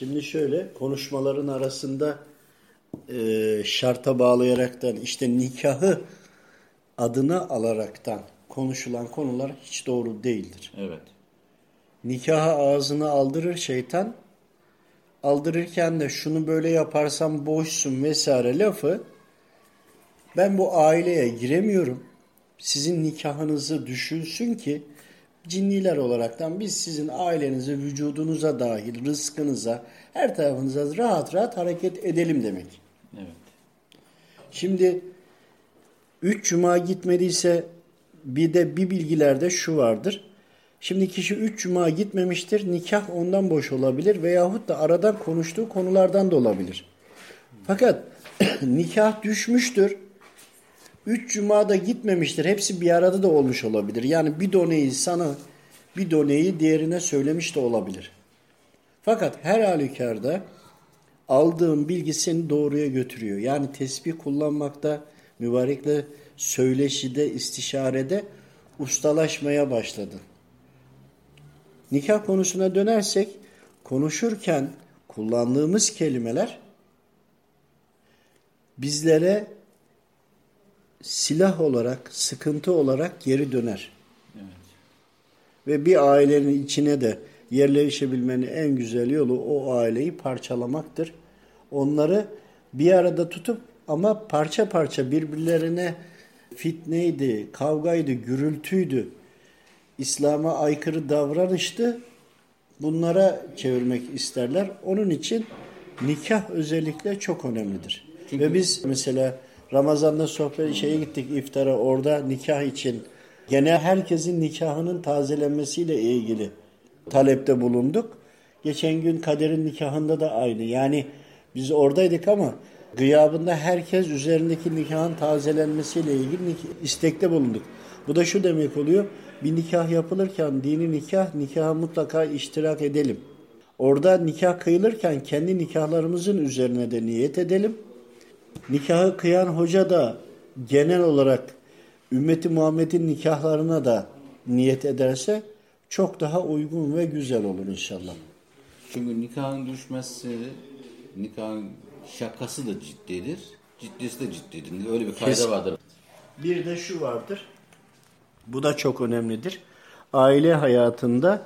Şimdi şöyle konuşmaların arasında e, şarta bağlayaraktan işte nikahı adına alaraktan konuşulan konular hiç doğru değildir. Evet. Nikahı ağzına aldırır şeytan. Aldırırken de şunu böyle yaparsam boşsun vesaire lafı ben bu aileye giremiyorum. Sizin nikahınızı düşünsün ki cinniler olaraktan biz sizin ailenize, vücudunuza dahil, rızkınıza, her tarafınıza rahat rahat hareket edelim demek. Evet. Şimdi üç cuma gitmediyse bir de bir bilgilerde şu vardır. Şimdi kişi üç cuma gitmemiştir. Nikah ondan boş olabilir veyahut da aradan konuştuğu konulardan da olabilir. Fakat nikah düşmüştür. Üç cumada gitmemiştir. Hepsi bir arada da olmuş olabilir. Yani bir doneyi sana bir doneyi diğerine söylemiş de olabilir. Fakat her halükarda aldığın bilgi seni doğruya götürüyor. Yani tesbih kullanmakta, mübarekle söyleşide, istişarede ustalaşmaya başladın. Nikah konusuna dönersek, konuşurken kullandığımız kelimeler bizlere silah olarak, sıkıntı olarak geri döner. Evet. Ve bir ailenin içine de yerleşebilmenin en güzel yolu o aileyi parçalamaktır. Onları bir arada tutup ama parça parça birbirlerine fitneydi, kavgaydı, gürültüydü, İslam'a aykırı davranıştı. Bunlara çevirmek isterler. Onun için nikah özellikle çok önemlidir. Çünkü- Ve biz mesela Ramazan'da sohbet şeye gittik iftara orada nikah için gene herkesin nikahının tazelenmesiyle ilgili talepte bulunduk. Geçen gün Kader'in nikahında da aynı. Yani biz oradaydık ama gıyabında herkes üzerindeki nikahın tazelenmesiyle ilgili istekte bulunduk. Bu da şu demek oluyor. Bir nikah yapılırken dini nikah, nikaha mutlaka iştirak edelim. Orada nikah kıyılırken kendi nikahlarımızın üzerine de niyet edelim. Nikahı kıyan hoca da genel olarak ümmeti Muhammed'in nikahlarına da niyet ederse çok daha uygun ve güzel olur inşallah. Çünkü nikahın düşmesi, nikahın şakası da ciddidir. Ciddisi de ciddidir. Öyle bir kayda Kesin. vardır. Bir de şu vardır. Bu da çok önemlidir. Aile hayatında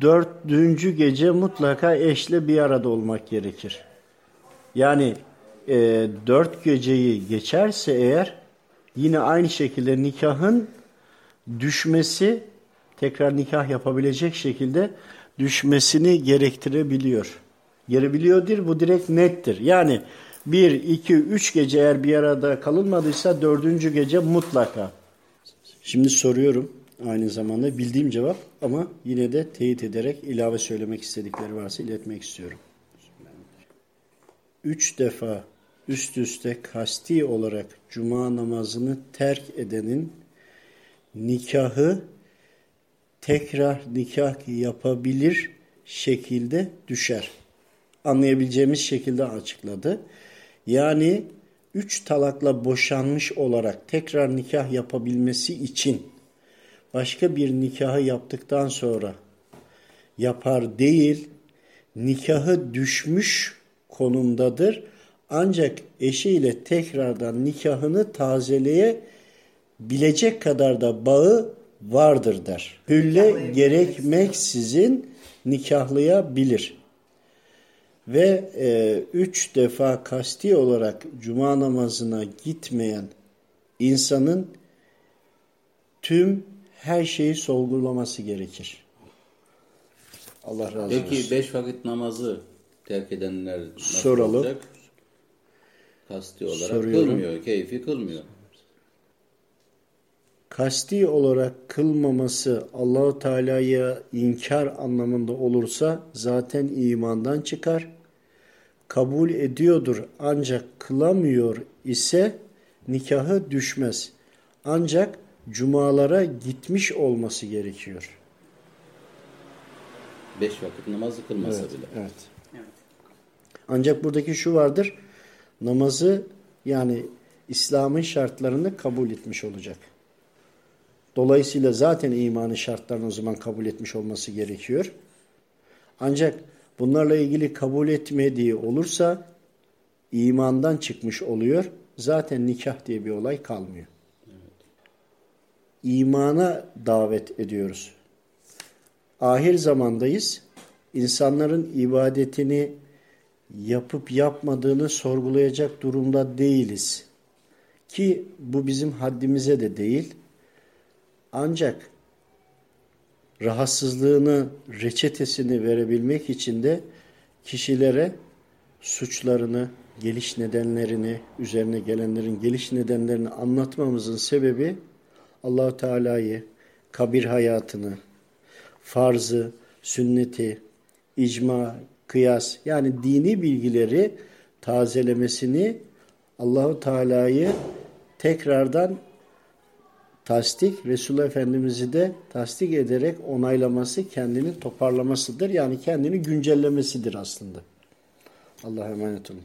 dördüncü gece mutlaka eşle bir arada olmak gerekir. Yani e, dört geceyi geçerse eğer yine aynı şekilde nikahın düşmesi tekrar nikah yapabilecek şekilde düşmesini gerektirebiliyor. Gerebiliyordur bu direkt nettir. Yani bir, iki, üç gece eğer bir arada kalınmadıysa dördüncü gece mutlaka. Şimdi soruyorum aynı zamanda bildiğim cevap ama yine de teyit ederek ilave söylemek istedikleri varsa iletmek istiyorum. Üç defa üst üste kasti olarak cuma namazını terk edenin nikahı tekrar nikah yapabilir şekilde düşer. Anlayabileceğimiz şekilde açıkladı. Yani üç talakla boşanmış olarak tekrar nikah yapabilmesi için başka bir nikahı yaptıktan sonra yapar değil, nikahı düşmüş konumdadır. Ancak eşiyle tekrardan nikahını tazeleyebilecek kadar da bağı vardır der. Hülle gerekmeksizin nikahlayabilir. Ve e, üç defa kasti olarak cuma namazına gitmeyen insanın tüm her şeyi sorgulaması gerekir. Allah razı olsun. Peki beş vakit namazı terk edenler nasıl Soralım. olacak? Kasti olarak Soruyorum. kılmıyor, keyfi kılmıyor. kasti olarak kılmaması Allahu Teala'ya inkar anlamında olursa zaten imandan çıkar. Kabul ediyordur ancak kılamıyor ise nikahı düşmez. Ancak cumalara gitmiş olması gerekiyor. Beş vakit namazı kılmasa Evet, bile. evet. Ancak buradaki şu vardır. Namazı yani İslam'ın şartlarını kabul etmiş olacak. Dolayısıyla zaten imanın şartlarını o zaman kabul etmiş olması gerekiyor. Ancak bunlarla ilgili kabul etmediği olursa imandan çıkmış oluyor. Zaten nikah diye bir olay kalmıyor. İmana davet ediyoruz. Ahir zamandayız. İnsanların ibadetini yapıp yapmadığını sorgulayacak durumda değiliz. Ki bu bizim haddimize de değil. Ancak rahatsızlığını, reçetesini verebilmek için de kişilere suçlarını, geliş nedenlerini, üzerine gelenlerin geliş nedenlerini anlatmamızın sebebi allah Teala'yı, kabir hayatını, farzı, sünneti, icma, kıyas yani dini bilgileri tazelemesini Allahu Teala'yı tekrardan tasdik, Resulullah Efendimiz'i de tasdik ederek onaylaması, kendini toparlamasıdır. Yani kendini güncellemesidir aslında. Allah'a emanet olun.